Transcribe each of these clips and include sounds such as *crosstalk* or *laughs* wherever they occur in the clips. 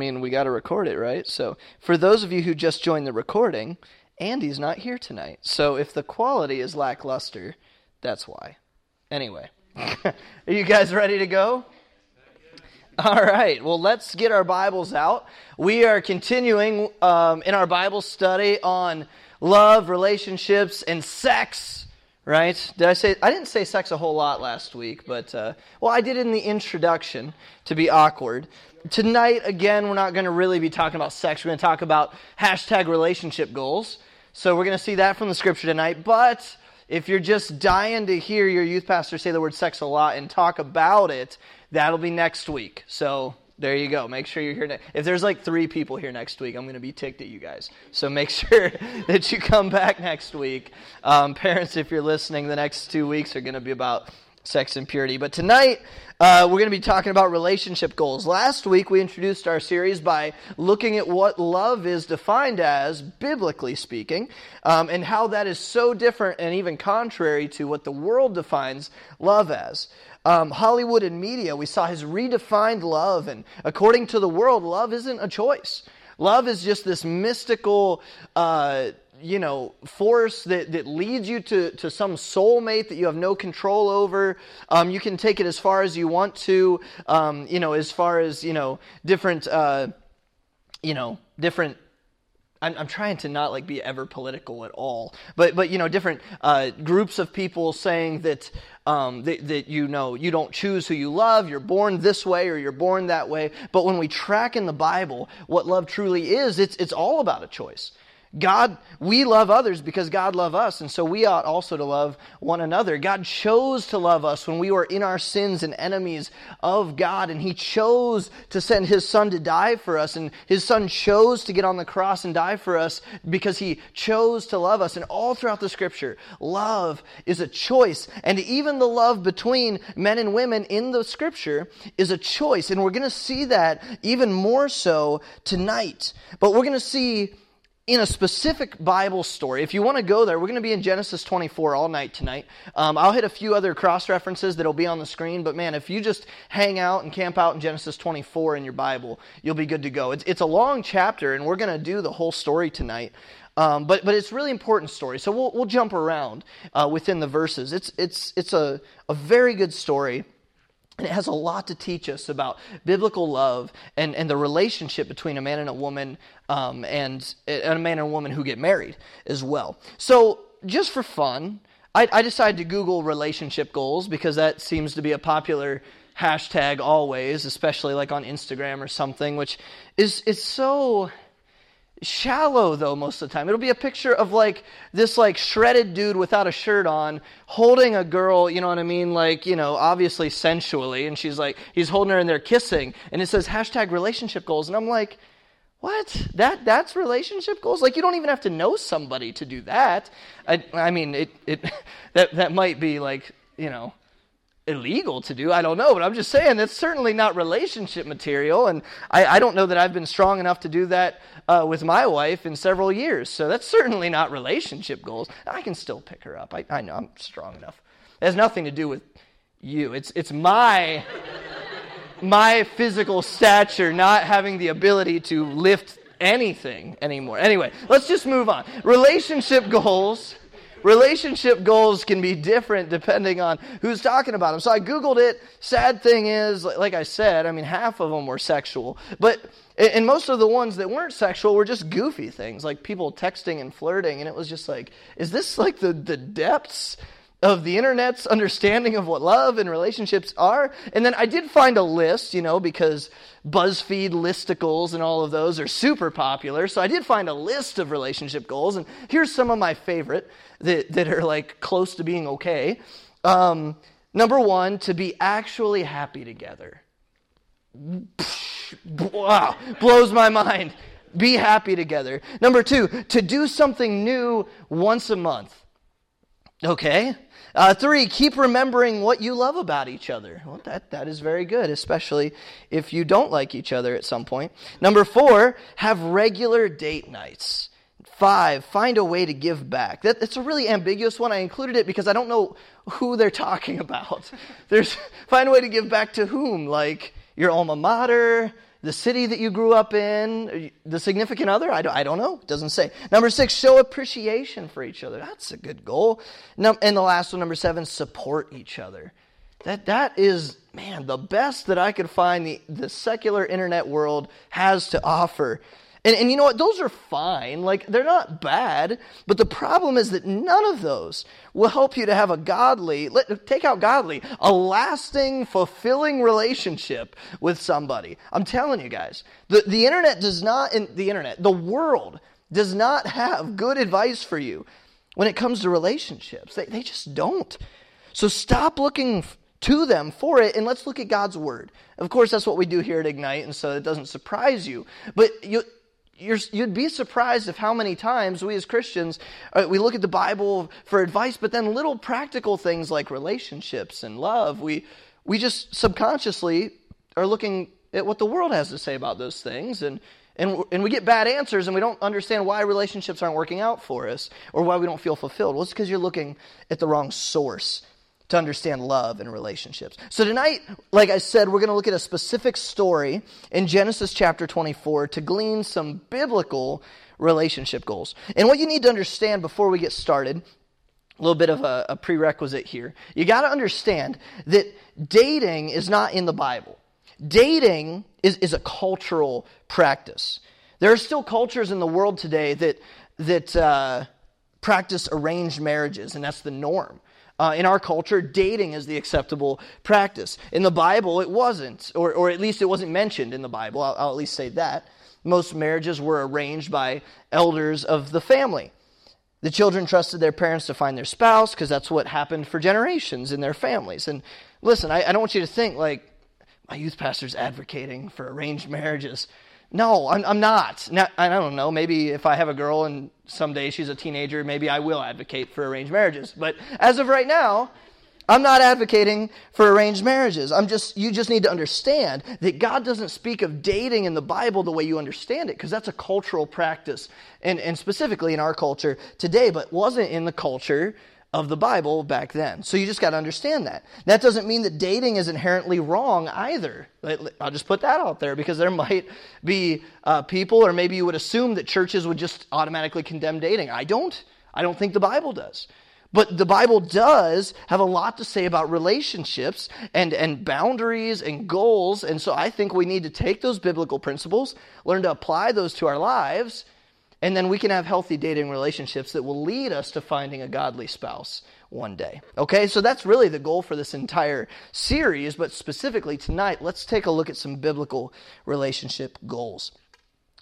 I mean, we got to record it, right? So, for those of you who just joined the recording, Andy's not here tonight. So, if the quality is lackluster, that's why. Anyway, *laughs* are you guys ready to go? All right. Well, let's get our Bibles out. We are continuing um, in our Bible study on love, relationships, and sex right? Did I say I didn't say sex a whole lot last week, but uh, well, I did in the introduction to be awkward. Tonight, again, we're not going to really be talking about sex. We're going to talk about hashtag relationship goals. So we're going to see that from the scripture tonight. But if you're just dying to hear your youth pastor say the word sex a lot and talk about it, that'll be next week. So there you go. Make sure you're here. Ne- if there's like three people here next week, I'm going to be ticked at you guys. So make *laughs* sure that you come back next week. Um, parents, if you're listening, the next two weeks are going to be about sex and purity. But tonight, uh, we're going to be talking about relationship goals. Last week, we introduced our series by looking at what love is defined as, biblically speaking, um, and how that is so different and even contrary to what the world defines love as um, Hollywood and media, we saw his redefined love. And according to the world, love isn't a choice. Love is just this mystical, uh, you know, force that, that leads you to, to some soulmate that you have no control over. Um, you can take it as far as you want to, um, you know, as far as, you know, different, uh, you know, different I'm, I'm, trying to not like be ever political at all, but but you know different uh, groups of people saying that, um, that that you know you don't choose who you love, you're born this way or you're born that way. But when we track in the Bible what love truly is, it's it's all about a choice. God, we love others because God loved us, and so we ought also to love one another. God chose to love us when we were in our sins and enemies of God, and He chose to send His Son to die for us, and His Son chose to get on the cross and die for us because He chose to love us. And all throughout the Scripture, love is a choice, and even the love between men and women in the Scripture is a choice, and we're going to see that even more so tonight. But we're going to see in a specific Bible story. If you want to go there, we're going to be in Genesis 24 all night tonight. Um, I'll hit a few other cross references that'll be on the screen, but man, if you just hang out and camp out in Genesis 24 in your Bible, you'll be good to go. It's, it's a long chapter, and we're going to do the whole story tonight. Um, but but it's really important story. So we'll we'll jump around uh, within the verses. It's it's it's a a very good story. And it has a lot to teach us about biblical love and, and the relationship between a man and a woman, um, and, and a man and a woman who get married as well. So, just for fun, I, I decided to Google relationship goals because that seems to be a popular hashtag always, especially like on Instagram or something, which is, is so shallow though most of the time. It'll be a picture of like this like shredded dude without a shirt on holding a girl you know what i mean like you know obviously sensually. And she's like he's holding her and they're kissing. And it says hashtag relationship goals. And i'm like what? That that's relationship goals? Like you don't even have to know somebody to do that. I, I mean it, it *laughs* that that might be like you know illegal to do. I don't know, but I'm just saying it's certainly not relationship material. And I, I don't know that I've been strong enough to do that uh, with my wife in several years. So that's certainly not relationship goals. I can still pick her up. I, I know I'm strong enough. It has nothing to do with you. It's, it's my, my physical stature not having the ability to lift anything anymore. Anyway, let's just move on. Relationship goals Relationship goals can be different depending on who's talking about them. So I Googled it. Sad thing is, like I said, I mean, half of them were sexual. But, and most of the ones that weren't sexual were just goofy things, like people texting and flirting. And it was just like, is this like the, the depths of the internet's understanding of what love and relationships are. And then I did find a list, you know, because BuzzFeed listicles and all of those are super popular. So I did find a list of relationship goals. And here's some of my favorite that, that are like close to being okay. Um, number one, to be actually happy together. Wow, blows my mind. Be happy together. Number two, to do something new once a month. Okay? Uh, three, keep remembering what you love about each other. Well, that, that is very good, especially if you don't like each other at some point. Number four, have regular date nights. Five, find a way to give back. That, that's a really ambiguous one. I included it because I don't know who they're talking about. *laughs* There's find a way to give back to whom? Like your alma mater, the city that you grew up in, the significant other? I don't, I don't know. It doesn't say. Number six, show appreciation for each other. That's a good goal. And the last one, number seven, support each other. That, that is, man, the best that I could find the, the secular internet world has to offer. And, and you know what? Those are fine. Like, they're not bad. But the problem is that none of those will help you to have a godly, let, take out godly, a lasting, fulfilling relationship with somebody. I'm telling you guys, the, the internet does not, in the internet, the world does not have good advice for you when it comes to relationships. They, they just don't. So stop looking to them for it and let's look at God's word. Of course, that's what we do here at Ignite, and so it doesn't surprise you. But you, you would be surprised of how many times we as Christians uh, we look at the Bible for advice, but then little practical things like relationships and love, we we just subconsciously are looking at what the world has to say about those things, and and and we get bad answers, and we don't understand why relationships aren't working out for us or why we don't feel fulfilled. Well, it's because you're looking at the wrong source to understand love and relationships. So tonight, like I said, we're going to look at a specific story in Genesis chapter 24 to glean some biblical relationship goals. And what you need to understand before we get started, a little bit of a, a prerequisite here. You got to understand that dating is not in the Bible. Dating is, is a cultural practice. There are still cultures in the world today that, that uh, practice arranged marriages, and that's the norm. Uh, in our culture, dating is the acceptable practice. In the Bible, it wasn't, or, or at least it wasn't mentioned in the Bible. I'll, I'll at least say that. Most marriages were arranged by elders of the family. The children trusted their parents to find their spouse because that's what happened for generations in their families. And listen, I, I don't want you to think like my youth pastor's advocating for arranged marriages. No, I'm, I'm not. not. I don't know. Maybe if I have a girl and someday she's a teenager, maybe I will advocate for arranged marriages. But as of right now, I'm not advocating for arranged marriages. I'm just you just need to understand that God doesn't speak of dating in the Bible the way you understand it because that's a cultural practice and, and specifically in our culture today, but wasn't in the culture of the Bible back then. So you just got to understand that. That doesn't mean that dating is inherently wrong either. I'll just put that out there because there *laughs* might be uh, people, or maybe you would assume that churches would just automatically condemn dating. I don't. I don't think the Bible does. But the Bible does have a lot to say about relationships and, and boundaries and goals. And so I think we need to take those biblical principles, learn to apply those to our lives, and then we can have healthy dating relationships that will lead us to finding a godly spouse one day. Okay, so that's really the goal for this entire series, but specifically tonight, let's take a look at some biblical relationship goals.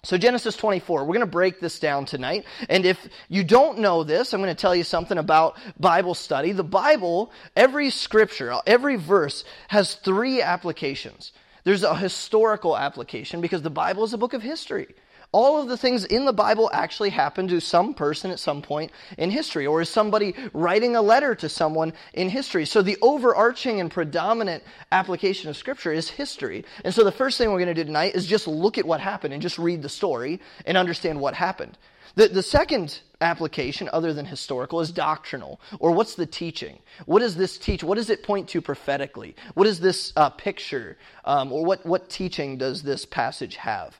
So, Genesis 24, we're going to break this down tonight. And if you don't know this, I'm going to tell you something about Bible study. The Bible, every scripture, every verse has three applications. There's a historical application because the Bible is a book of history all of the things in the Bible actually happened to some person at some point in history, or is somebody writing a letter to someone in history. So the overarching and predominant application of Scripture is history. And so the first thing we're going to do tonight is just look at what happened and just read the story and understand what happened. The, the second application, other than historical, is doctrinal, or what's the teaching? What does this teach? What does it point to prophetically? What is this uh, picture, um, or what, what teaching does this passage have?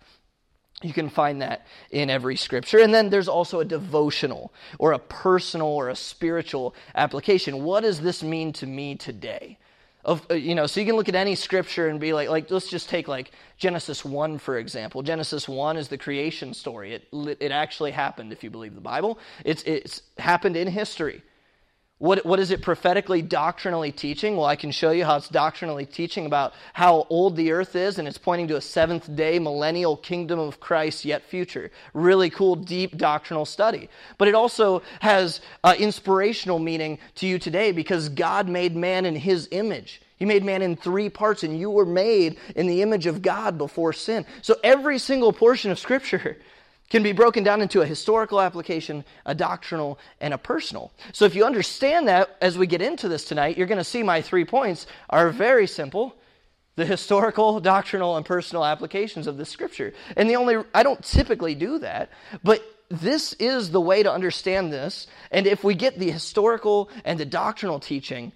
You can find that in every scripture. And then there's also a devotional or a personal or a spiritual application. What does this mean to me today? Of, uh, you know, so you can look at any scripture and be like, like, let's just take like Genesis 1, for example. Genesis 1 is the creation story. It, it actually happened, if you believe the Bible. It's, it's happened in history. What, what is it prophetically, doctrinally teaching? Well, I can show you how it's doctrinally teaching about how old the earth is, and it's pointing to a seventh day millennial kingdom of Christ yet future. Really cool, deep doctrinal study. But it also has uh, inspirational meaning to you today because God made man in his image. He made man in three parts, and you were made in the image of God before sin. So every single portion of Scripture can be broken down into a historical application, a doctrinal, and a personal. So if you understand that as we get into this tonight, you're going to see my three points are very simple the historical, doctrinal, and personal applications of the scripture. And the only, I don't typically do that, but this is the way to understand this. And if we get the historical and the doctrinal teaching,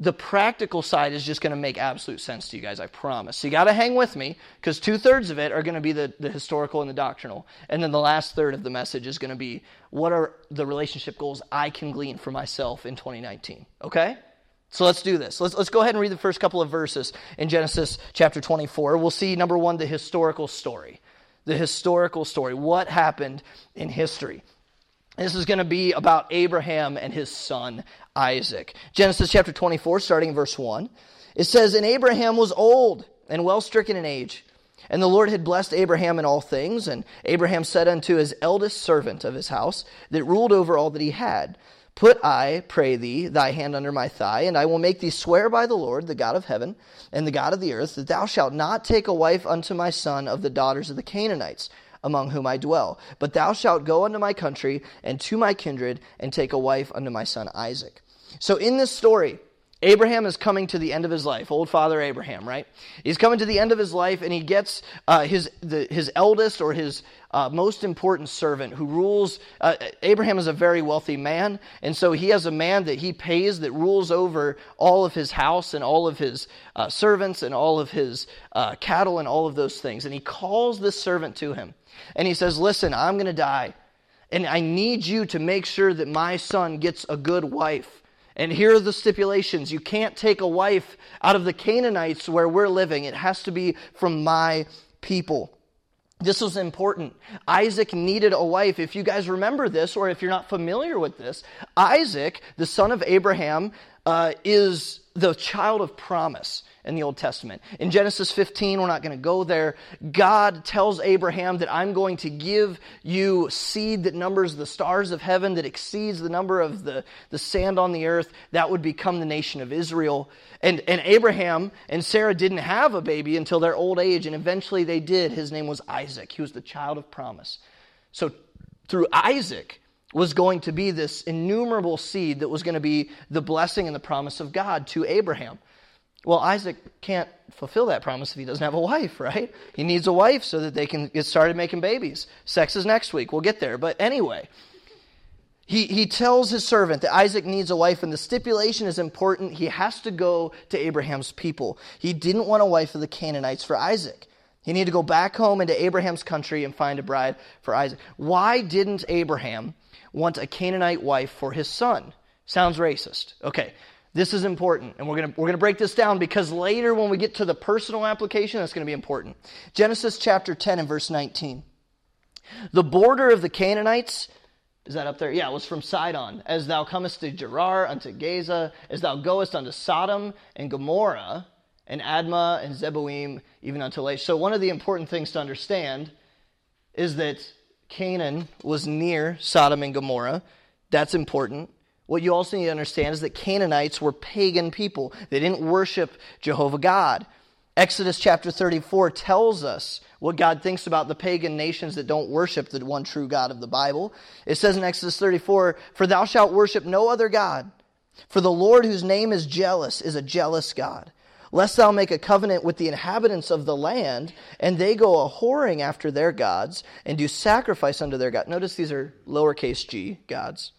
the practical side is just going to make absolute sense to you guys, I promise. So you got to hang with me because two thirds of it are going to be the, the historical and the doctrinal. And then the last third of the message is going to be what are the relationship goals I can glean for myself in 2019. Okay? So let's do this. Let's, let's go ahead and read the first couple of verses in Genesis chapter 24. We'll see, number one, the historical story. The historical story. What happened in history? This is going to be about Abraham and his son Isaac. Genesis chapter 24, starting in verse 1. It says, And Abraham was old and well stricken in age. And the Lord had blessed Abraham in all things. And Abraham said unto his eldest servant of his house, that ruled over all that he had, Put, I pray thee, thy hand under my thigh, and I will make thee swear by the Lord, the God of heaven, and the God of the earth, that thou shalt not take a wife unto my son of the daughters of the Canaanites among whom I dwell. But thou shalt go unto my country and to my kindred and take a wife unto my son Isaac. So in this story, Abraham is coming to the end of his life. Old father Abraham, right? He's coming to the end of his life, and he gets uh, his the, his eldest or his uh, most important servant who rules. Uh, Abraham is a very wealthy man, and so he has a man that he pays that rules over all of his house and all of his uh, servants and all of his uh, cattle and all of those things. And he calls this servant to him, and he says, "Listen, I'm going to die, and I need you to make sure that my son gets a good wife." And here are the stipulations. You can't take a wife out of the Canaanites where we're living. It has to be from my people. This was important. Isaac needed a wife. If you guys remember this, or if you're not familiar with this, Isaac, the son of Abraham, uh, is the child of promise in the Old Testament. In Genesis 15, we're not going to go there. God tells Abraham that I'm going to give you seed that numbers the stars of heaven, that exceeds the number of the, the sand on the earth. That would become the nation of Israel. And, and Abraham and Sarah didn't have a baby until their old age, and eventually they did. His name was Isaac. He was the child of promise. So through Isaac, was going to be this innumerable seed that was going to be the blessing and the promise of God to Abraham. Well, Isaac can't fulfill that promise if he doesn't have a wife, right? He needs a wife so that they can get started making babies. Sex is next week. We'll get there. But anyway, he, he tells his servant that Isaac needs a wife, and the stipulation is important. He has to go to Abraham's people. He didn't want a wife of the Canaanites for Isaac. He needed to go back home into Abraham's country and find a bride for Isaac. Why didn't Abraham want a Canaanite wife for his son? Sounds racist. Okay, this is important, and we're going we're gonna break this down because later when we get to the personal application, that's going to be important. Genesis chapter 10 and verse 19. The border of the Canaanites, is that up there? Yeah, it was from Sidon. As thou comest to Gerar unto Gaza, as thou goest unto Sodom and Gomorrah, and Admah and Zeboim, even unto Laish. So, one of the important things to understand is that Canaan was near Sodom and Gomorrah. That's important. What you also need to understand is that Canaanites were pagan people. They didn't worship Jehovah God. Exodus chapter 34 tells us what God thinks about the pagan nations that don't worship the one true God of the Bible. It says in Exodus 34, For thou shalt worship no other God, for the Lord whose name is jealous is a jealous God. Lest thou make a covenant with the inhabitants of the land, and they go a whoring after their gods, and do sacrifice unto their God. Notice these are lowercase g gods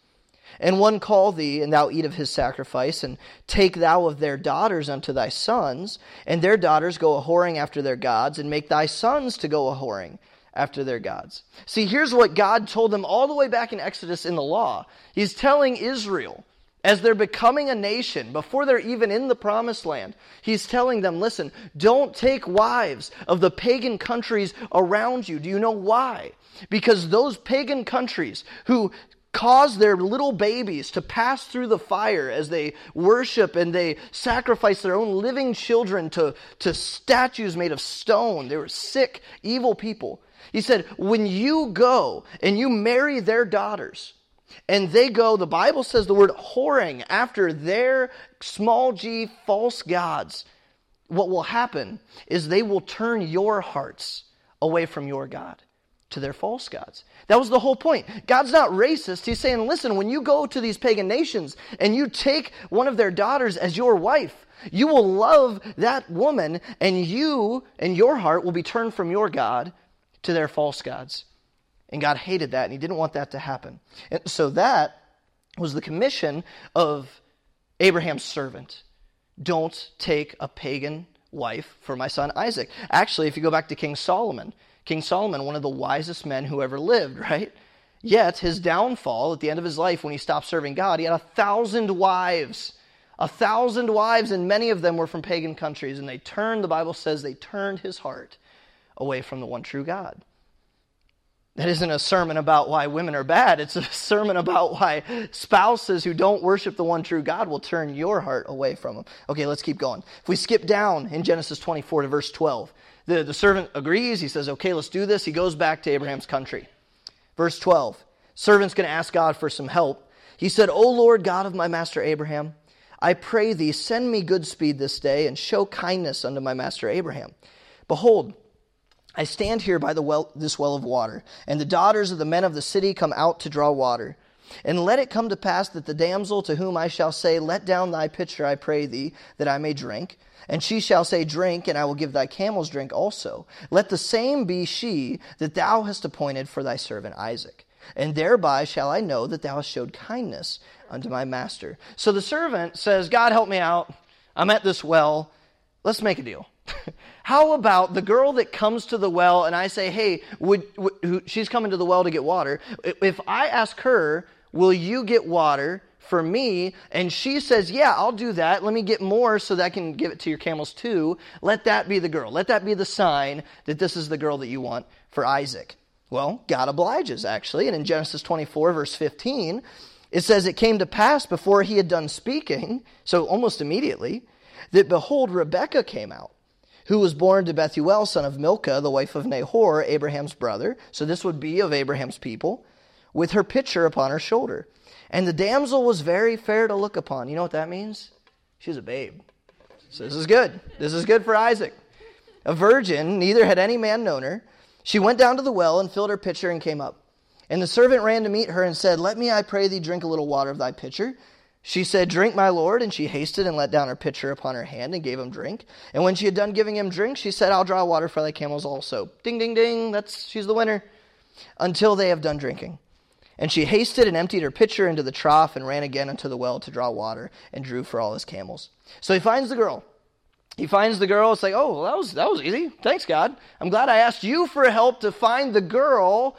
and one call thee, and thou eat of his sacrifice, and take thou of their daughters unto thy sons, and their daughters go a whoring after their gods, and make thy sons to go a whoring after their gods. See, here's what God told them all the way back in Exodus in the law. He's telling Israel, as they're becoming a nation, before they're even in the promised land, he's telling them, listen, don't take wives of the pagan countries around you. Do you know why? Because those pagan countries who cause their little babies to pass through the fire as they worship and they sacrifice their own living children to, to statues made of stone. They were sick, evil people. He said, when you go and you marry their daughters, and they go, the Bible says the word whoring after their small g false gods, what will happen is they will turn your hearts away from your God to their false gods. That was the whole point. God's not racist. He's saying, listen, when you go to these pagan nations and you take one of their daughters as your wife, you will love that woman, and you and your heart will be turned from your God to their false gods. And God hated that, and He didn't want that to happen. And so that was the commission of Abraham's servant. don't take a pagan wife for my son Isaac. Actually, if you go back to King Solomon, King Solomon, one of the wisest men who ever lived, right? Yet his downfall at the end of his life when he stopped serving God, he had a thousand wives. A thousand wives, and many of them were from pagan countries. And they turned, the Bible says, they turned his heart away from the one true God. That isn't a sermon about why women are bad. It's a sermon about why spouses who don't worship the one true God will turn your heart away from them. Okay, let's keep going. If we skip down in Genesis 24 to verse 12, the, the servant agrees. He says, Okay, let's do this. He goes back to Abraham's country. Verse 12 Servant's going to ask God for some help. He said, O Lord God of my master Abraham, I pray thee, send me good speed this day and show kindness unto my master Abraham. Behold, I stand here by the well, this well of water, and the daughters of the men of the city come out to draw water. And let it come to pass that the damsel to whom I shall say, Let down thy pitcher, I pray thee, that I may drink. And she shall say, Drink, and I will give thy camels drink also. Let the same be she that thou hast appointed for thy servant Isaac. And thereby shall I know that thou hast showed kindness unto my master. So the servant says, God help me out. I'm at this well. Let's make a deal. *laughs* How about the girl that comes to the well and I say, hey, would, would, she's coming to the well to get water. If I ask her, will you get water for me? And she says, yeah, I'll do that. Let me get more so that I can give it to your camels too. Let that be the girl. Let that be the sign that this is the girl that you want for Isaac. Well, God obliges, actually. And in Genesis 24, verse 15, it says, It came to pass before he had done speaking, so almost immediately, that behold, Rebekah came out who was born to Bethuel, son of Milcah, the wife of Nahor, Abraham's brother. So this would be of Abraham's people, with her pitcher upon her shoulder. And the damsel was very fair to look upon. You know what that means? She's a babe. So this is good. This is good for Isaac. A virgin, neither had any man known her. She went down to the well and filled her pitcher and came up. And the servant ran to meet her and said, Let me, I pray thee, drink a little water of thy pitcher. She said, Drink, my lord. And she hasted and let down her pitcher upon her hand and gave him drink. And when she had done giving him drink, she said, I'll draw water for thy camels also. Ding, ding, ding. That's, she's the winner. Until they have done drinking. And she hasted and emptied her pitcher into the trough and ran again unto the well to draw water and drew for all his camels. So he finds the girl. He finds the girl. It's like, oh, well, that was that was easy. Thanks, God. I'm glad I asked you for help to find the girl.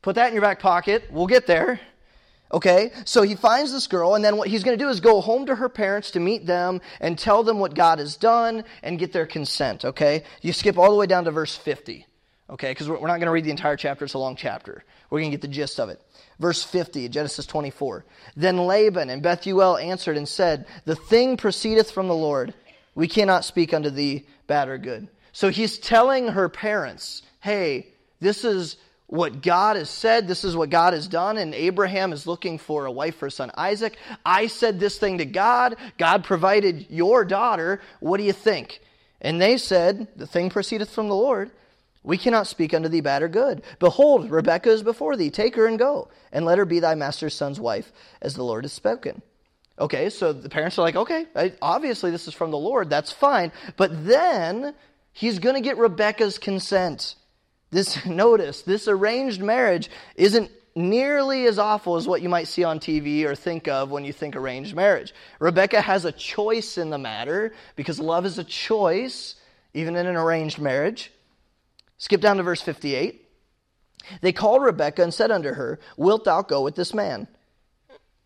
Put that in your back pocket. We'll get there. Okay, so he finds this girl, and then what he's going to do is go home to her parents to meet them and tell them what God has done and get their consent. Okay, you skip all the way down to verse 50. Okay, because we're not going to read the entire chapter, it's a long chapter. We're going to get the gist of it. Verse 50, Genesis 24. Then Laban and Bethuel answered and said, The thing proceedeth from the Lord. We cannot speak unto thee bad or good. So he's telling her parents, Hey, this is what God has said. This is what God has done. And Abraham is looking for a wife for his son Isaac. I said this thing to God. God provided your daughter. What do you think? And they said, The thing proceedeth from the Lord. We cannot speak unto thee bad or good. Behold, Rebekah is before thee. Take her and go, and let her be thy master's son's wife, as the Lord has spoken. Okay, so the parents are like, okay, obviously this is from the Lord. That's fine. But then he's going to get Rebekah's consent. This, *laughs* notice, this arranged marriage isn't nearly as awful as what you might see on TV or think of when you think arranged marriage. Rebecca has a choice in the matter because love is a choice, even in an arranged marriage. Skip down to verse 58. They called Rebecca and said unto her, Wilt thou go with this man?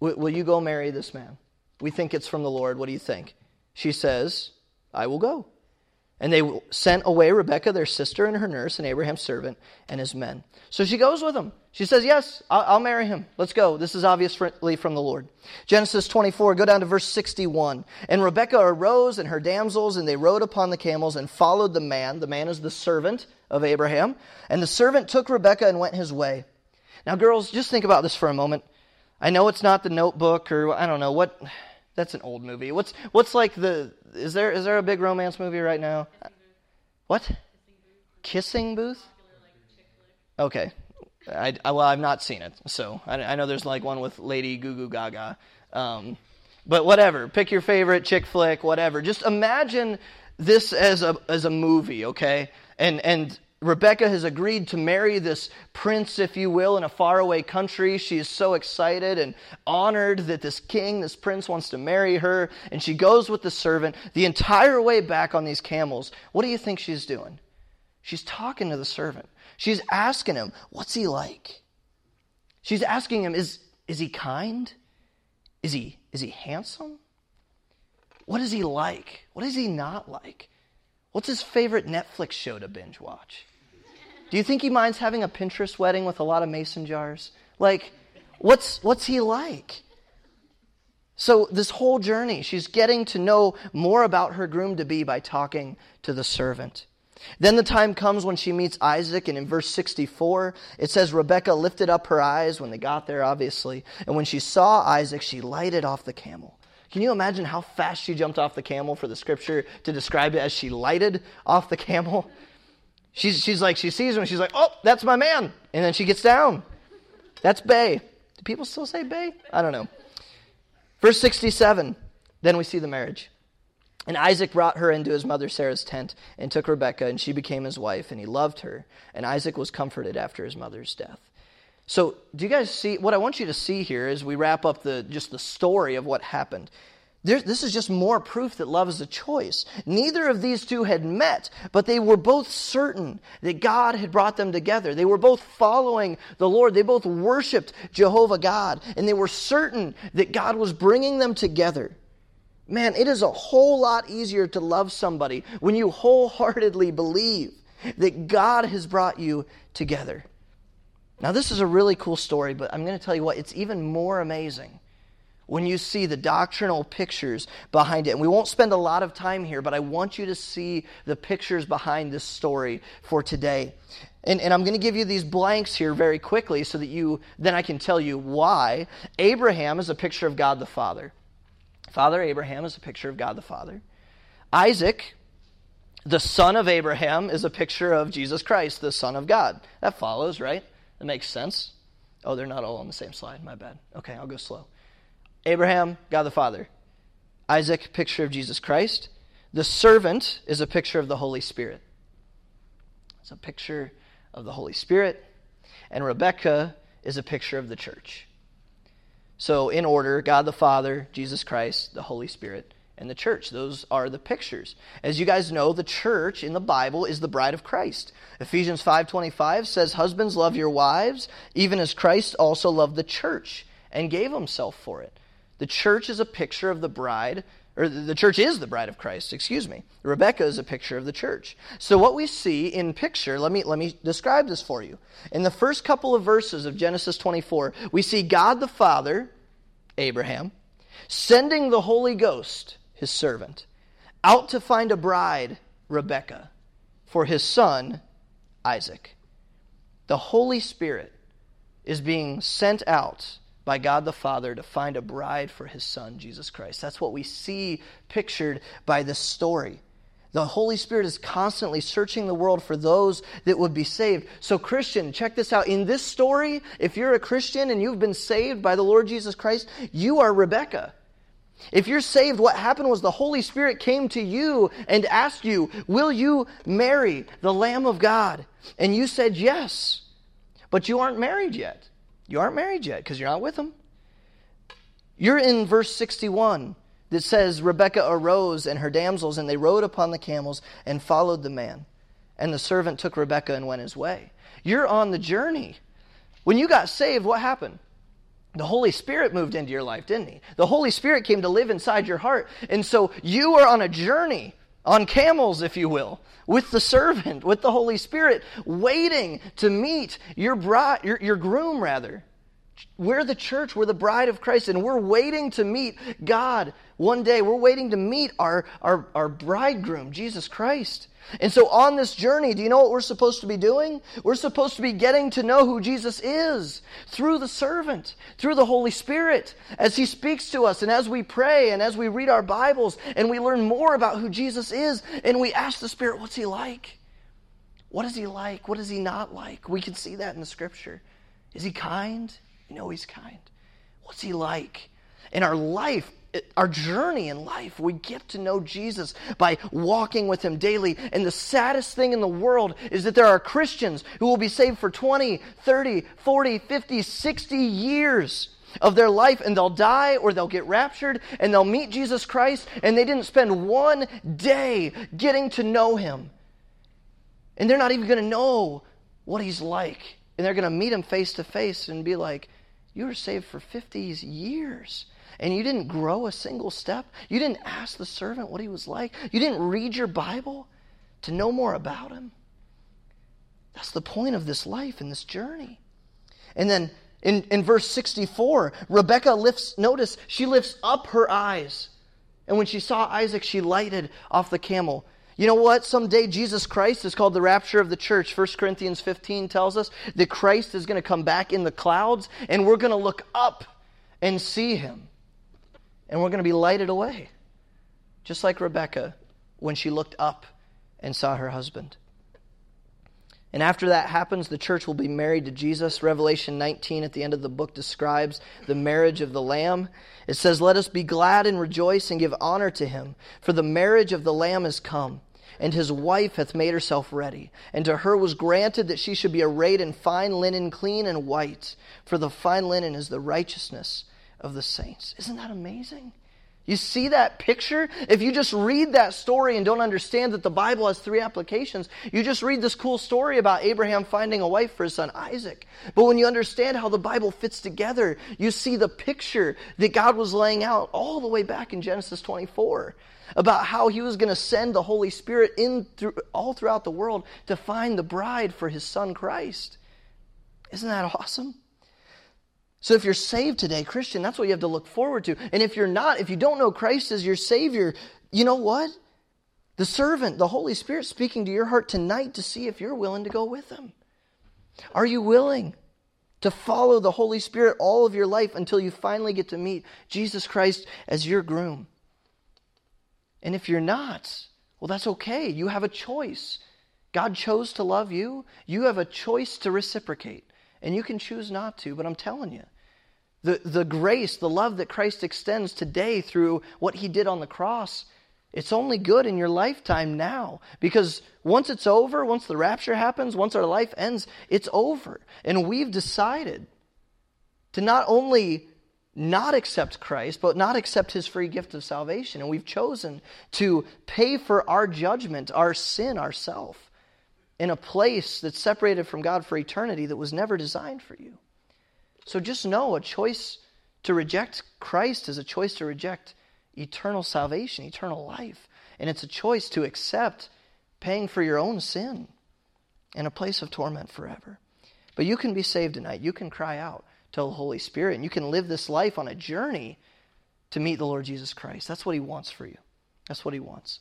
Will you go marry this man? We think it's from the Lord. What do you think? She says, I will go. And they sent away Rebekah, their sister, and her nurse, and Abraham's servant, and his men. So she goes with them. She says, Yes, I'll, I'll, marry him. Let's go. This is obviously from the Lord. Genesis 24, go down to verse 61. And Rebekah arose and her damsels, and they rode upon the camels and followed the man. The man is the servant of Abraham. And the servant took Rebekah and went his way. Now, girls, just think about this for a moment. I know it's not the notebook or I don't know what. That's an old movie. What's what's like the is there is there a big romance movie right now? What? Kissing Booth? Okay. I, I, well, I've not seen it, so I, I, know there's like one with Lady Goo Gaga. Um, but whatever, pick your favorite chick flick, whatever. Just imagine this as a as a movie, okay? And and Rebecca has agreed to marry this prince, if you will, in a faraway country. She is so excited and honored that this king, this prince, wants to marry her. And she goes with the servant the entire way back on these camels. What do you think she's doing? She's talking to the servant. She's asking him, What's he like? She's asking him, Is, is he kind? Is he, is he handsome? What is he like? What is he not like? What's his favorite Netflix show to binge watch? Do you think he minds having a Pinterest wedding with a lot of mason jars? Like, what's, what's he like? So, this whole journey, she's getting to know more about her groom to be by talking to the servant. Then the time comes when she meets Isaac, and in verse 64, it says Rebecca lifted up her eyes when they got there, obviously, and when she saw Isaac, she lighted off the camel. Can you imagine how fast she jumped off the camel for the scripture to describe it as she lighted off the camel? She's, she's like, she sees him she's like, oh, that's my man. And then she gets down. That's Bay. Do people still say Bay? I don't know. Verse 67, then we see the marriage. And Isaac brought her into his mother Sarah's tent and took Rebekah, and she became his wife, and he loved her. And Isaac was comforted after his mother's death. So, do you guys see what I want you to see here as we wrap up the just the story of what happened? There, this is just more proof that love is a choice. Neither of these two had met, but they were both certain that God had brought them together. They were both following the Lord. They both worshiped Jehovah God, and they were certain that God was bringing them together. Man, it is a whole lot easier to love somebody when you wholeheartedly believe that God has brought you together. Now, this is a really cool story, but I'm going to tell you what, it's even more amazing when you see the doctrinal pictures behind it. And we won't spend a lot of time here, but I want you to see the pictures behind this story for today. And, and I'm going to give you these blanks here very quickly so that you then I can tell you why. Abraham is a picture of God the Father. Father Abraham is a picture of God the Father. Isaac, the son of Abraham, is a picture of Jesus Christ, the Son of God. That follows, right? That makes sense. Oh, they're not all on the same slide. My bad. Okay, I'll go slow. Abraham, God the Father. Isaac, picture of Jesus Christ. The servant is a picture of the Holy Spirit. It's a picture of the Holy Spirit. And Rebecca is a picture of the church. So, in order, God the Father, Jesus Christ, the Holy Spirit, and the church. Those are the pictures. As you guys know, the church in the Bible is the bride of Christ. Ephesians 5:25 says, "Husbands love your wives, even as Christ also loved the church and gave himself for it." The church is a picture of the bride, or the church is the bride of Christ, excuse me. Rebecca is a picture of the church. So what we see in picture, let me let me describe this for you. In the first couple of verses of Genesis 24, we see God the Father, Abraham, sending the Holy Ghost his servant, out to find a bride, Rebekah, for his son, Isaac. The Holy Spirit is being sent out by God the Father to find a bride for his son, Jesus Christ. That's what we see pictured by this story. The Holy Spirit is constantly searching the world for those that would be saved. So, Christian, check this out. In this story, if you're a Christian and you've been saved by the Lord Jesus Christ, you are Rebecca. If you're saved, what happened was the Holy Spirit came to you and asked you, Will you marry the Lamb of God? And you said yes. But you aren't married yet. You aren't married yet because you're not with him. You're in verse 61 that says, Rebekah arose and her damsels, and they rode upon the camels and followed the man. And the servant took Rebekah and went his way. You're on the journey. When you got saved, what happened? The Holy Spirit moved into your life, didn't he? The Holy Spirit came to live inside your heart. And so you are on a journey, on camels, if you will, with the servant, with the Holy Spirit, waiting to meet your bride, your, your groom, rather. We're the church, we're the bride of Christ, and we're waiting to meet God one day. We're waiting to meet our, our, our bridegroom, Jesus Christ. And so, on this journey, do you know what we're supposed to be doing? We're supposed to be getting to know who Jesus is through the servant, through the Holy Spirit, as He speaks to us, and as we pray, and as we read our Bibles, and we learn more about who Jesus is, and we ask the Spirit, what's He like? What is He like? What is He not like? We can see that in the Scripture. Is He kind? You know He's kind. What's He like? In our life, our journey in life, we get to know Jesus by walking with Him daily. And the saddest thing in the world is that there are Christians who will be saved for 20, 30, 40, 50, 60 years of their life and they'll die or they'll get raptured and they'll meet Jesus Christ and they didn't spend one day getting to know Him. And they're not even going to know what He's like. And they're going to meet Him face to face and be like, You were saved for 50 years and you didn't grow a single step. You didn't ask the servant what he was like. You didn't read your Bible to know more about him. That's the point of this life and this journey. And then in, in verse 64, Rebecca lifts, notice, she lifts up her eyes. And when she saw Isaac, she lighted off the camel. You know what? Someday Jesus Christ is called the rapture of the church. 1 Corinthians 15 tells us that Christ is going to come back in the clouds, and we're going to look up and see him and we're going to be lighted away. Just like Rebecca when she looked up and saw her husband. And after that happens, the church will be married to Jesus. Revelation 19 at the end of the book describes the marriage of the Lamb. It says, Let us be glad and rejoice and give honor to him, for the marriage of the Lamb is come, and his wife hath made herself ready. And to her was granted that she should be arrayed in fine linen, clean and white, for the fine linen is the righteousness of the saints. Isn't that amazing? You see that picture? If you just read that story and don't understand that the Bible has three applications, you just read this cool story about Abraham finding a wife for his son Isaac. But when you understand how the Bible fits together, you see the picture that God was laying out all the way back in Genesis 24 about how he was going to send the Holy Spirit in through, all throughout the world to find the bride for his son Christ. Isn't that awesome? So if you're saved today, Christian, that's what you have to look forward to. And if you're not, if you don't know Christ as your Savior, you know what? The servant, the Holy Spirit speaking to your heart tonight to see if you're willing to go with Him. Are you willing to follow the Holy Spirit all of your life until you finally get to meet Jesus Christ as your groom? And if you're not, well, that's okay. You have a choice. God chose to love you. You have a choice to reciprocate. And you can choose not to, but I'm telling you, the, the grace, the love that Christ extends today through what he did on the cross, it's only good in your lifetime now. Because once it's over, once the rapture happens, once our life ends, it's over. And we've decided to not only not accept Christ, but not accept his free gift of salvation. And we've chosen to pay for our judgment, our sin, ourself, in a place that's separated from God for eternity that was never designed for you. So just know a choice to reject Christ is a choice to reject eternal salvation, eternal life. And it's a choice to accept paying for your own sin in a place of torment forever. But you can be saved tonight. You can cry out to the Holy Spirit, and you can live this life on a journey to meet the Lord Jesus Christ. That's what He wants for you. That's what He wants.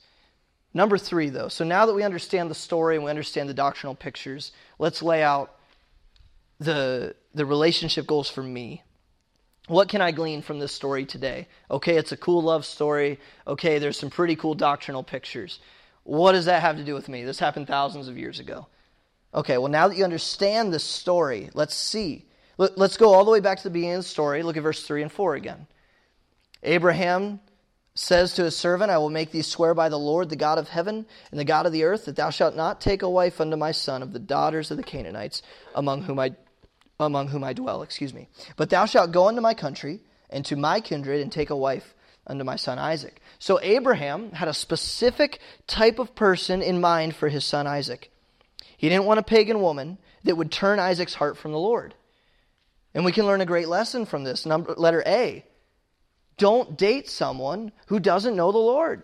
Number three, though. So now that we understand the story and we understand the doctrinal pictures, let's lay out the, the relationship goals for me. What can I glean from this story today? Okay, it's a cool love story. Okay, there's some pretty cool doctrinal pictures. What does that have to do with me? This happened thousands of years ago. Okay, well, now that you understand this story, let's see. Let's go all the way back to the beginning of the story. Look at verse 3 and 4 again. Abraham says to his servant, I will make thee swear by the Lord, the God of heaven and the God of the earth, that thou shalt not take a wife unto my son of the daughters of the Canaanites, among whom I among whom I dwell, excuse me. But thou shalt go unto my country and to my kindred and take a wife unto my son Isaac. So Abraham had a specific type of person in mind for his son Isaac. He didn't want a pagan woman that would turn Isaac's heart from the Lord. And we can learn a great lesson from this. Number, letter A don't date someone who doesn't know the Lord.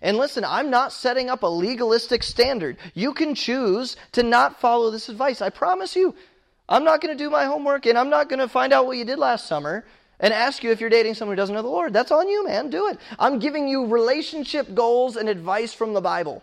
And listen, I'm not setting up a legalistic standard. You can choose to not follow this advice. I promise you, I'm not going to do my homework and I'm not going to find out what you did last summer and ask you if you're dating someone who doesn't know the Lord. That's on you, man. Do it. I'm giving you relationship goals and advice from the Bible.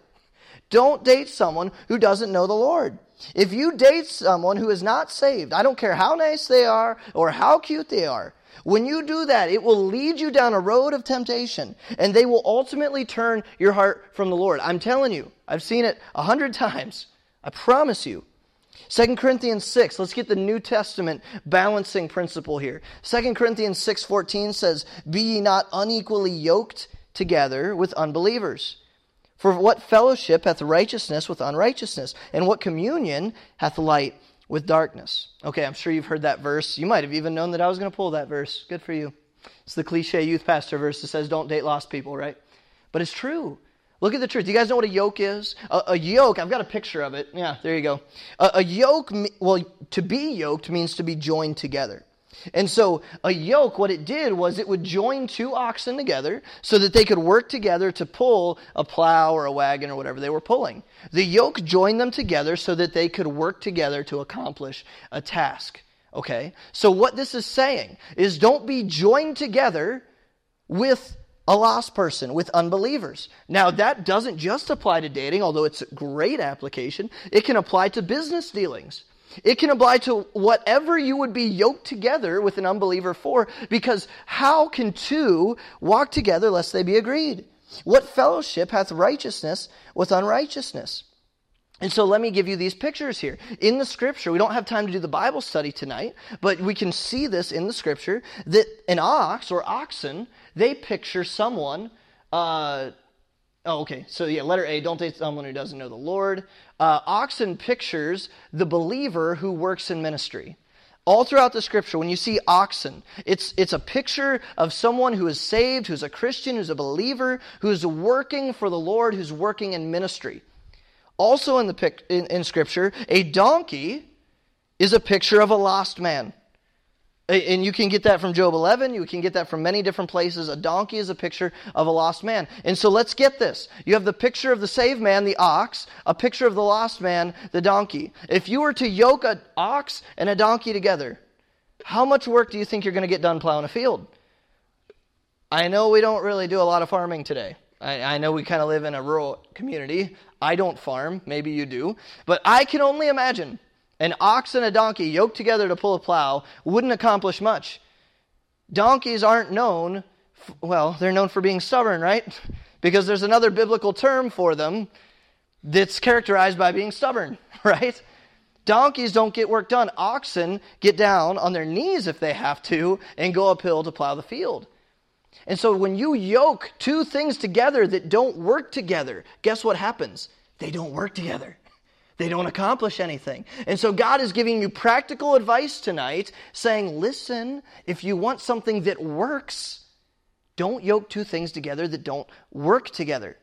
Don't date someone who doesn't know the Lord. If you date someone who is not saved, I don't care how nice they are or how cute they are, when you do that, it will lead you down a road of temptation and they will ultimately turn your heart from the Lord. I'm telling you, I've seen it a hundred *laughs* times. I promise you. 2 Corinthians 6, let's get the New Testament balancing principle here. 2 Corinthians 6:14 says, "Be ye not unequally yoked together with unbelievers." For what fellowship hath righteousness with unrighteousness? And what communion hath light with darkness? Okay, I'm sure you've heard that verse. You might have even known that I was going to pull that verse. Good for you. It's the cliche youth pastor verse that says, don't date lost people, right? But it's true. Look at the truth. Do you guys know what a yoke is? A, a yoke, I've got a picture of it. Yeah, there you go. A, a yoke, well, to be yoked means to be joined together. And so a yoke, what it did was it would join two oxen together so that they could work together to pull a plow or a wagon or whatever they were pulling. The yoke joined them together so that they could work together to accomplish a task. Okay? So what this is saying is don't be joined together with a lost person, with unbelievers. Now, that doesn't just apply to dating, although it's a great application. It can apply to business dealings. It can apply to whatever you would be yoked together with an unbeliever for, because how can two walk together lest they be agreed? What fellowship hath righteousness with unrighteousness? And so let me give you these pictures here. In the scripture, we don't have time to do the Bible study tonight, but we can see this in the scripture that an ox or oxen, they picture someone uh, Oh, okay. So yeah, letter A, don't date someone who doesn't know the Lord. Uh, oxen pictures the believer who works in ministry. All throughout the scripture, when you see oxen, it's, it's a picture of someone who is saved, who's a Christian, who's a believer, who's working for the Lord, who's working in ministry. Also in, the, in, in scripture, a donkey is a picture of a lost man. And you can get that from Job 11. You can get that from many different places. A donkey is a picture of a lost man. And so let's get this. You have the picture of the saved man, the ox, a picture of the lost man, the donkey. If you were to yoke an ox and a donkey together, how much work do you think you're going to get done plowing a field? I know we don't really do a lot of farming today. I, I know we kind of live in a rural community. I don't farm. Maybe you do. But I can only imagine an ox and a donkey yoked together to pull a plow wouldn't accomplish much. Donkeys aren't known, well, they're known for being stubborn, right? *laughs* Because there's another biblical term for them that's characterized by being stubborn, *laughs* right? Donkeys don't get work done. Oxen get down on their knees if they have to and go uphill to plow the field. And so when you yoke two things together that don't work together, guess what happens? They don't work together they don't accomplish anything. And so God is giving you practical advice tonight, saying, listen, if you want something that works, don't yoke two things together that don't work together.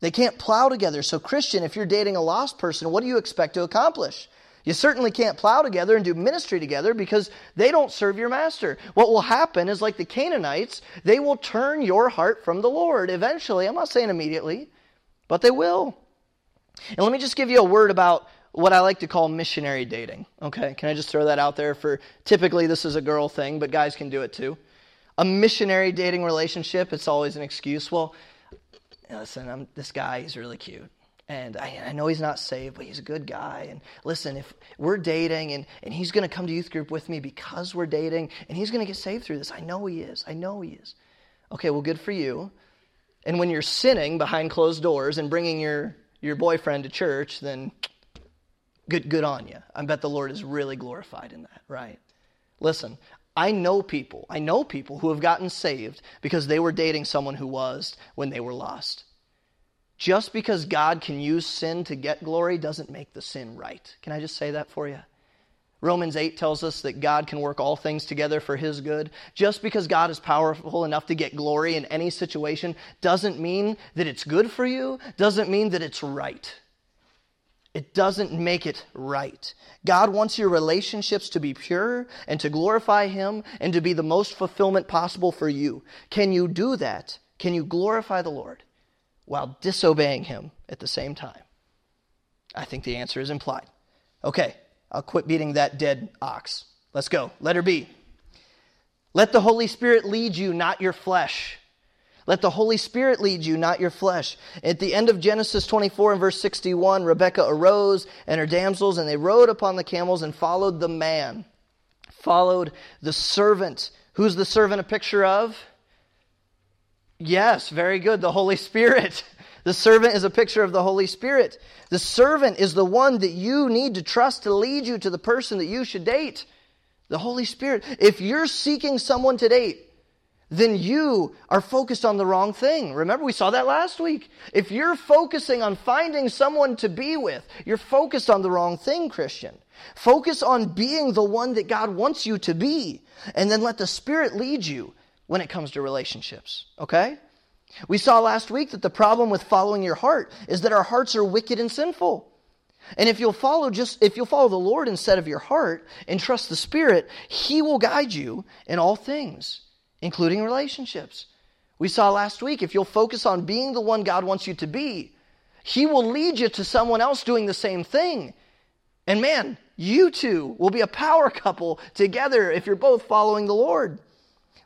They can't plow together. So, Christian, if you're dating a lost person, what do you expect to accomplish? You certainly can't plow together and do ministry together because they don't serve your master. What will happen is, like the Canaanites, they will turn your heart from the Lord eventually. I'm not saying immediately, but they will. And let me just give you a word about what I like to call missionary dating. Okay, can I just throw that out there for typically this is a girl thing, but guys can do it too. A missionary dating relationship, it's always an excuse. Well, listen, I'm, this guy, he's really cute. And I, I, know he's not saved, but he's a good guy. And listen, if we're dating and, and he's going to come to youth group with me because we're dating and he's going to get saved through this, I know he is. I know he is. Okay, well, good for you. And when you're sinning behind closed doors and bringing your your boyfriend to church, then good, good on you. I bet the Lord is really glorified in that, right? Listen, I know people, I know people who have gotten saved because they were dating someone who was when they were lost. Just because God can use sin to get glory doesn't make the sin right. Can I just say that for you? Romans 8 tells us that God can work all things together for his good. Just because God is powerful enough to get glory in any situation doesn't mean that it's good for you, doesn't mean that it's right. It doesn't make it right. God wants your relationships to be pure and to glorify Him and to be the most fulfillment possible for you. Can you do that? Can you glorify the Lord while disobeying Him at the same time? I think the answer is implied. Okay, I'll quit beating that dead ox. Let's go. Letter B. Let the Holy Spirit lead you, not your flesh. Let the Holy Spirit lead you, not your flesh. At the end of Genesis 24 and verse 61, Rebekah arose and her damsels, and they rode upon the camels and followed the man, followed the servant. Who's the servant a picture of? Yes, very good. The Holy Spirit. *laughs* The servant is a picture of the Holy Spirit. The servant is the one that you need to trust to lead you to the person that you should date. The Holy Spirit. If you're seeking someone to date, then you are focused on the wrong thing. Remember, we saw that last week. If you're focusing on finding someone to be with, you're focused on the wrong thing, Christian. Focus on being the one that God wants you to be, and then let the Spirit lead you when it comes to relationships. Okay? We saw last week that the problem with following your heart is that our hearts are wicked and sinful. And if you'll follow just if you'll follow the Lord instead of your heart and trust the Spirit, he will guide you in all things, including relationships. We saw last week if you'll focus on being the one God wants you to be, he will lead you to someone else doing the same thing. And man, you two will be a power couple together if you're both following the Lord.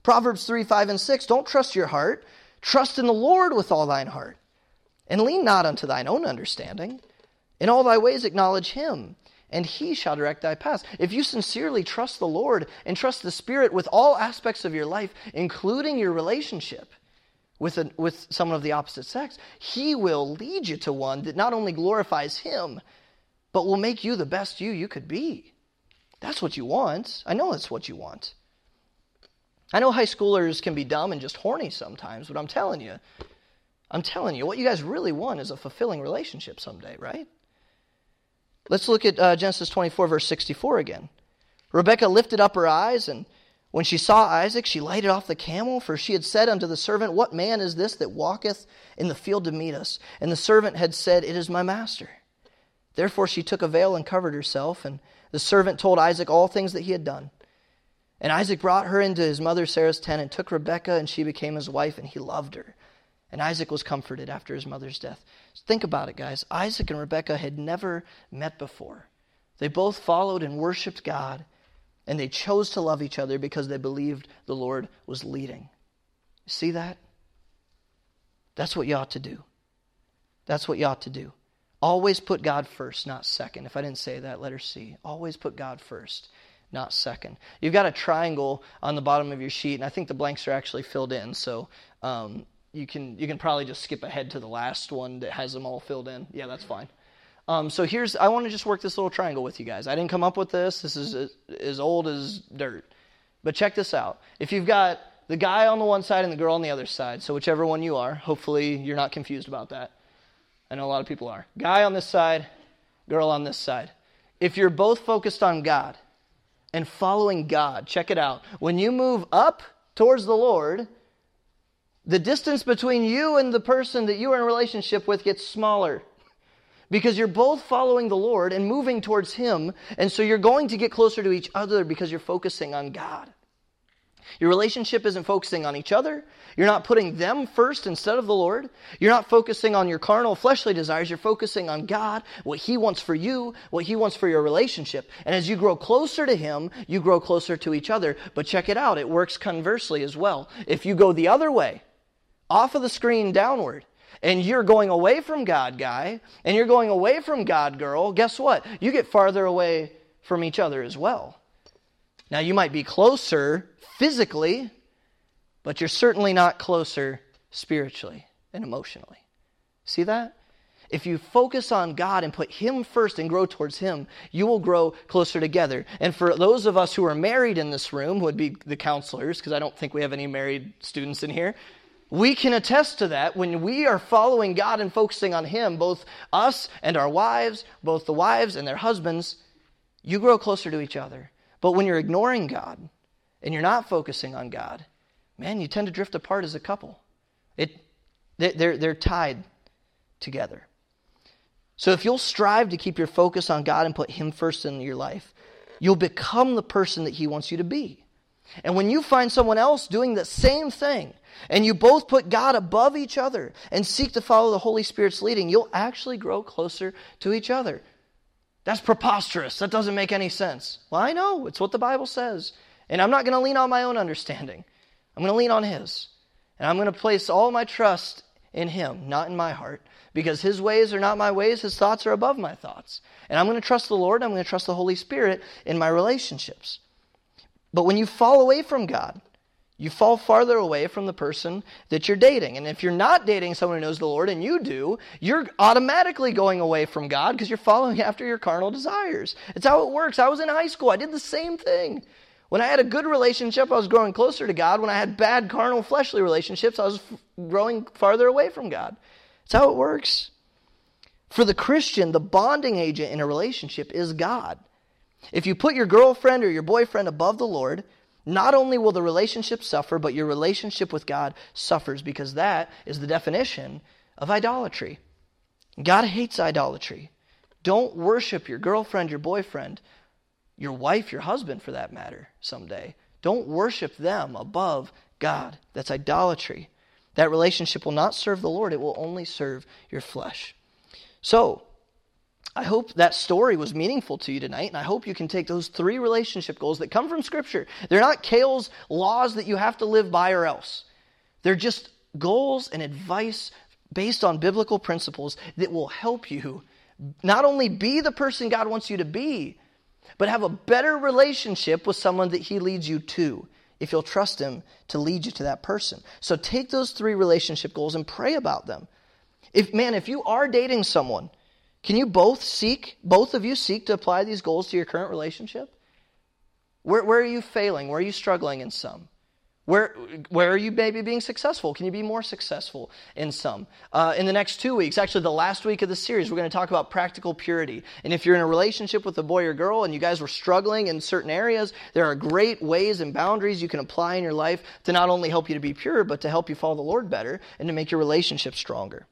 Proverbs 3, 5, and 6. Don't trust your heart. Trust in the Lord with all thine heart. And lean not unto thine own understanding. In all thy ways acknowledge him, and he shall direct thy paths. If you sincerely trust the Lord and trust the Spirit with all aspects of your life, including your relationship with, a, with someone of the opposite sex, he will lead you to one that not only glorifies him, but will make you the best you you could be. That's what you want. I know that's what you want. I know high schoolers can be dumb and just horny sometimes, but I'm telling you, I'm telling you, what you guys really want is a fulfilling relationship someday, right? Let's look at uh, Genesis 24, verse 64 again. Rebekah lifted up her eyes, and when she saw Isaac, she lighted off the camel, for she had said unto the servant, What man is this that walketh in the field to meet us? And the servant had said, It is my master. Therefore she took a veil and covered herself, and the servant told Isaac all things that he had done. And Isaac brought her into his mother Sarah's tent and took Rebekah, and she became his wife, and he loved her. And Isaac was comforted after his mother's death. Think about it, guys. Isaac and Rebekah had never met before. They both followed and worshiped God, and they chose to love each other because they believed the Lord was leading. See that? That's what you ought to do. That's what you ought to do. Always put God first, not second. If I didn't say that, letter C. Always put God first, not second. You've got a triangle on the bottom of your sheet, and I think the blanks are actually filled in. So um, you can you can probably just skip ahead to the last one that has them all filled in. Yeah, that's fine. Um, so here's I want to just work this little triangle with you guys. I didn't come up with this. This is as old as dirt. But check this out. If you've got the guy on the one side and the girl on the other side, so whichever one you are, hopefully you're not confused about that. I know a lot of people are. Guy on this side, girl on this side. If you're both focused on God and following God, check it out. When you move up towards the Lord, the distance between you and the person that you are in relationship with gets smaller because you're both following the Lord and moving towards Him. And so you're going to get closer to each other because you're focusing on God. Your relationship isn't focusing on each other. You're not putting them first instead of the Lord. You're not focusing on your carnal, fleshly desires. You're focusing on God, what He wants for you, what He wants for your relationship. And as you grow closer to Him, you grow closer to each other. But check it out, it works conversely as well. If you go the other way, off of the screen downward, and you're going away from God, guy, and you're going away from God, girl, guess what? You get farther away from each other as well. Now, you might be closer physically, but you're certainly not closer spiritually and emotionally. See that? If you focus on God and put Him first and grow towards Him, you will grow closer together. And for those of us who are married in this room, would be the counselors, because I don't think we have any married students in here. We can attest to that when we are following God and focusing on Him, both us and our wives, both the wives and their husbands, you grow closer to each other. But when you're ignoring God and you're not focusing on God, man, you tend to drift apart as a couple. It, they're, they're tied together. So if you'll strive to keep your focus on God and put Him first in your life, you'll become the person that He wants you to be. And when you find someone else doing the same thing, and you both put God above each other and seek to follow the Holy Spirit's leading, you'll actually grow closer to each other. That's preposterous. That doesn't make any sense. Well, I know. It's what the Bible says. And I'm not going to lean on my own understanding. I'm going to lean on His. And I'm going to place all my trust in Him, not in my heart. Because His ways are not my ways, His thoughts are above my thoughts. And I'm going to trust the Lord, I'm going to trust the Holy Spirit in my relationships. But when you fall away from God, You fall farther away from the person that you're dating. And if you're not dating someone who knows the Lord and you do, you're automatically going away from God because you're following *laughs* after your carnal desires. It's how it works. I was in high school, I did the same thing. When I had a good relationship, I was growing closer to God. When I had bad carnal, fleshly relationships, I was f- growing farther away from God. It's how it works. For the Christian, the bonding agent in a relationship is God. If you put your girlfriend or your boyfriend above the Lord, not only will the relationship suffer, but your relationship with God suffers because that is the definition of idolatry. God hates idolatry. Don't worship your girlfriend, your boyfriend, your wife, your husband for that matter, someday. Don't worship them above God. That's idolatry. That relationship will not serve the Lord, it will only serve your flesh. So, I hope that story was meaningful to you tonight, and I hope you can take those three relationship goals that come from Scripture. They're not Kale's laws that you have to live by or else. They're just goals and advice based on biblical principles that will help you not only be the person God wants you to be, but have a better relationship with someone that He leads you to if you'll trust Him to lead you to that person. So take those three relationship goals and pray about them. If, man, if you are dating someone, can you both seek, both of you seek to apply these goals to your current relationship? Where, where are you failing? Where are you struggling in some? Where, where are you maybe being successful? Can you be more successful in some? Uh, in the next two weeks, actually, the last week of the series, we're going to talk about practical purity. And if you're in a relationship with a boy or girl and you guys were struggling in certain areas, there are great ways and boundaries you can apply in your life to not only help you to be pure, but to help you follow the Lord better and to make your relationship stronger.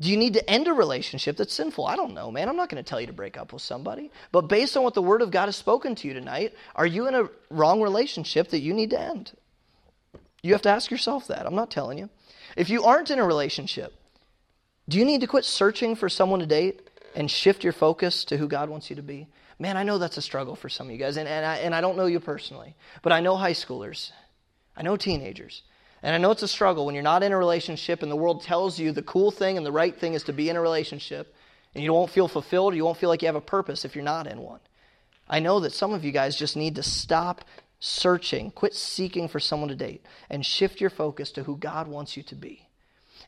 Do you need to end a relationship that's sinful? I don't know, man. I'm not going to tell you to break up with somebody. But based on what the Word of God has spoken to you tonight, are you in a wrong relationship that you need to end? You have to ask yourself that. I'm not telling you. If you aren't in a relationship, do you need to quit searching for someone to date and shift your focus to who God wants you to be? Man, I know that's a struggle for some of you guys, and, and, I, and I don't know you personally, but I know high schoolers, I know teenagers and I know it's a struggle when you're not in a relationship and the world tells you the cool thing and the right thing is to be in a relationship and you won't feel fulfilled, you won't feel like you have a purpose if you're not in one. I know that some of you guys just need to stop searching, quit seeking for someone to date, and shift your focus to who God wants you to be.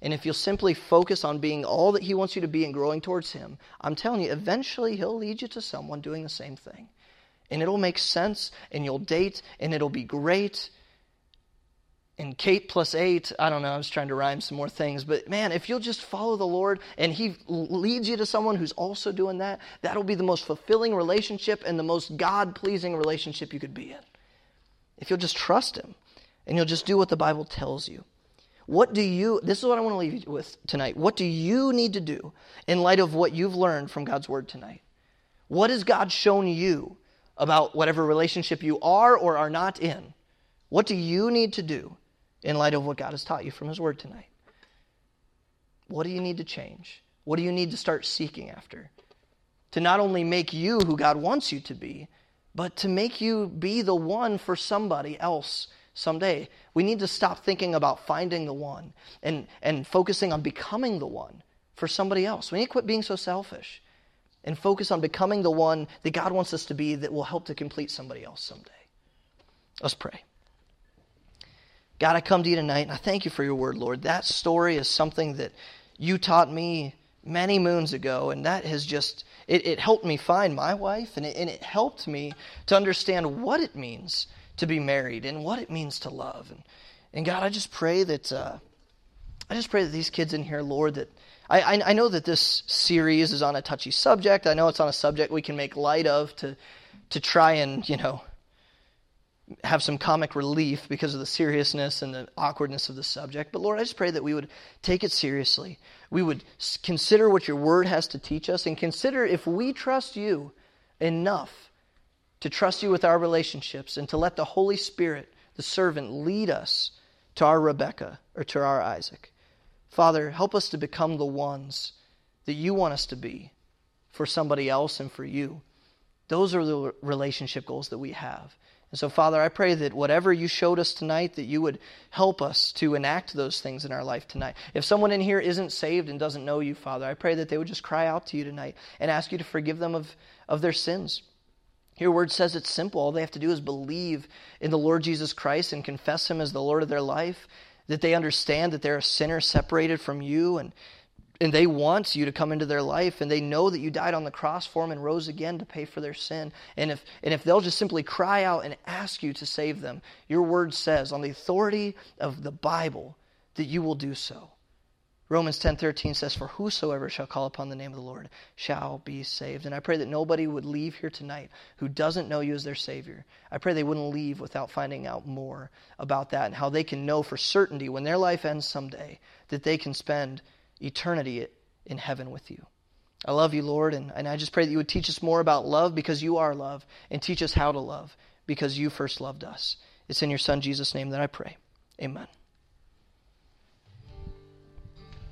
And if you'll simply focus on being all that He wants you to be and growing towards Him, I'm telling you, eventually He'll lead you to someone doing the same thing. And it'll make sense, and you'll date, and it'll be great, and Kate plus eight, I don't know, I was trying to rhyme some more things, but man, if you'll just follow the Lord and He leads you to someone who's also doing that, that'll be the most fulfilling relationship and the most God pleasing relationship you could be in. If you'll just trust Him and you'll just do what the Bible tells you. What do you, this is what I want to leave you with tonight. What do you need to do in light of what you've learned from God's Word tonight? What has God shown you about whatever relationship you are or are not in? What do you need to do? In light of what God has taught you from His Word tonight? What do you need to change? What do you need to start seeking after? To not only make you who God wants you to be, but to make you be the one for somebody else someday. We need to stop thinking about finding the one and, and focusing on becoming the one for somebody else. We need to quit being so selfish and focus on becoming the one that God wants us to be that will help to complete somebody else someday. Let's pray. God, I come to you tonight and I thank you for your word, Lord. That story is something that you taught me many moons ago, and that has just, it, it helped me find my wife, and it, and it helped me to understand what it means to be married and what it means to love. And, and God, I just pray that, uh, I just pray that these kids in here, Lord, that I, I, I know that this series is on a touchy subject. I know it's on a subject we can make light of to, to try and, you know, have some comic relief because of the seriousness and the awkwardness of the subject. But Lord, I just pray that we would take it seriously. We would consider what your word has to teach us and consider if we trust you enough to trust you with our relationships and to let the Holy Spirit, the servant, lead us to our Rebecca or to our Isaac. Father, help us to become the ones that you want us to be for somebody else and for you. Those are the relationship goals that we have. And so, Father, I pray that whatever you showed us tonight, that you would help us to enact those things in our life tonight. If someone in here isn't saved and doesn't know you, Father, I pray that they would just cry out to you tonight and ask you to forgive them of, of their sins. Your word says it's simple. All they have to do is believe in the Lord Jesus Christ and confess Him as the Lord of their life, that they understand that they're a sinner separated from you and and they want you to come into their life and they know that you died on the cross for them and rose again to pay for their sin and if and if they'll just simply cry out and ask you to save them your word says on the authority of the bible that you will do so Romans 10:13 says for whosoever shall call upon the name of the Lord shall be saved. And I pray that nobody would leave here tonight who doesn't know you as their savior. I pray they wouldn't leave without finding out more about that and how they can know for certainty when their life ends someday that they can spend eternity in heaven with you. I love you, Lord, and, and I just pray that you would teach us more about love because you are love and teach us how to love because you first loved us. It's in your son Jesus name that I pray. Amen.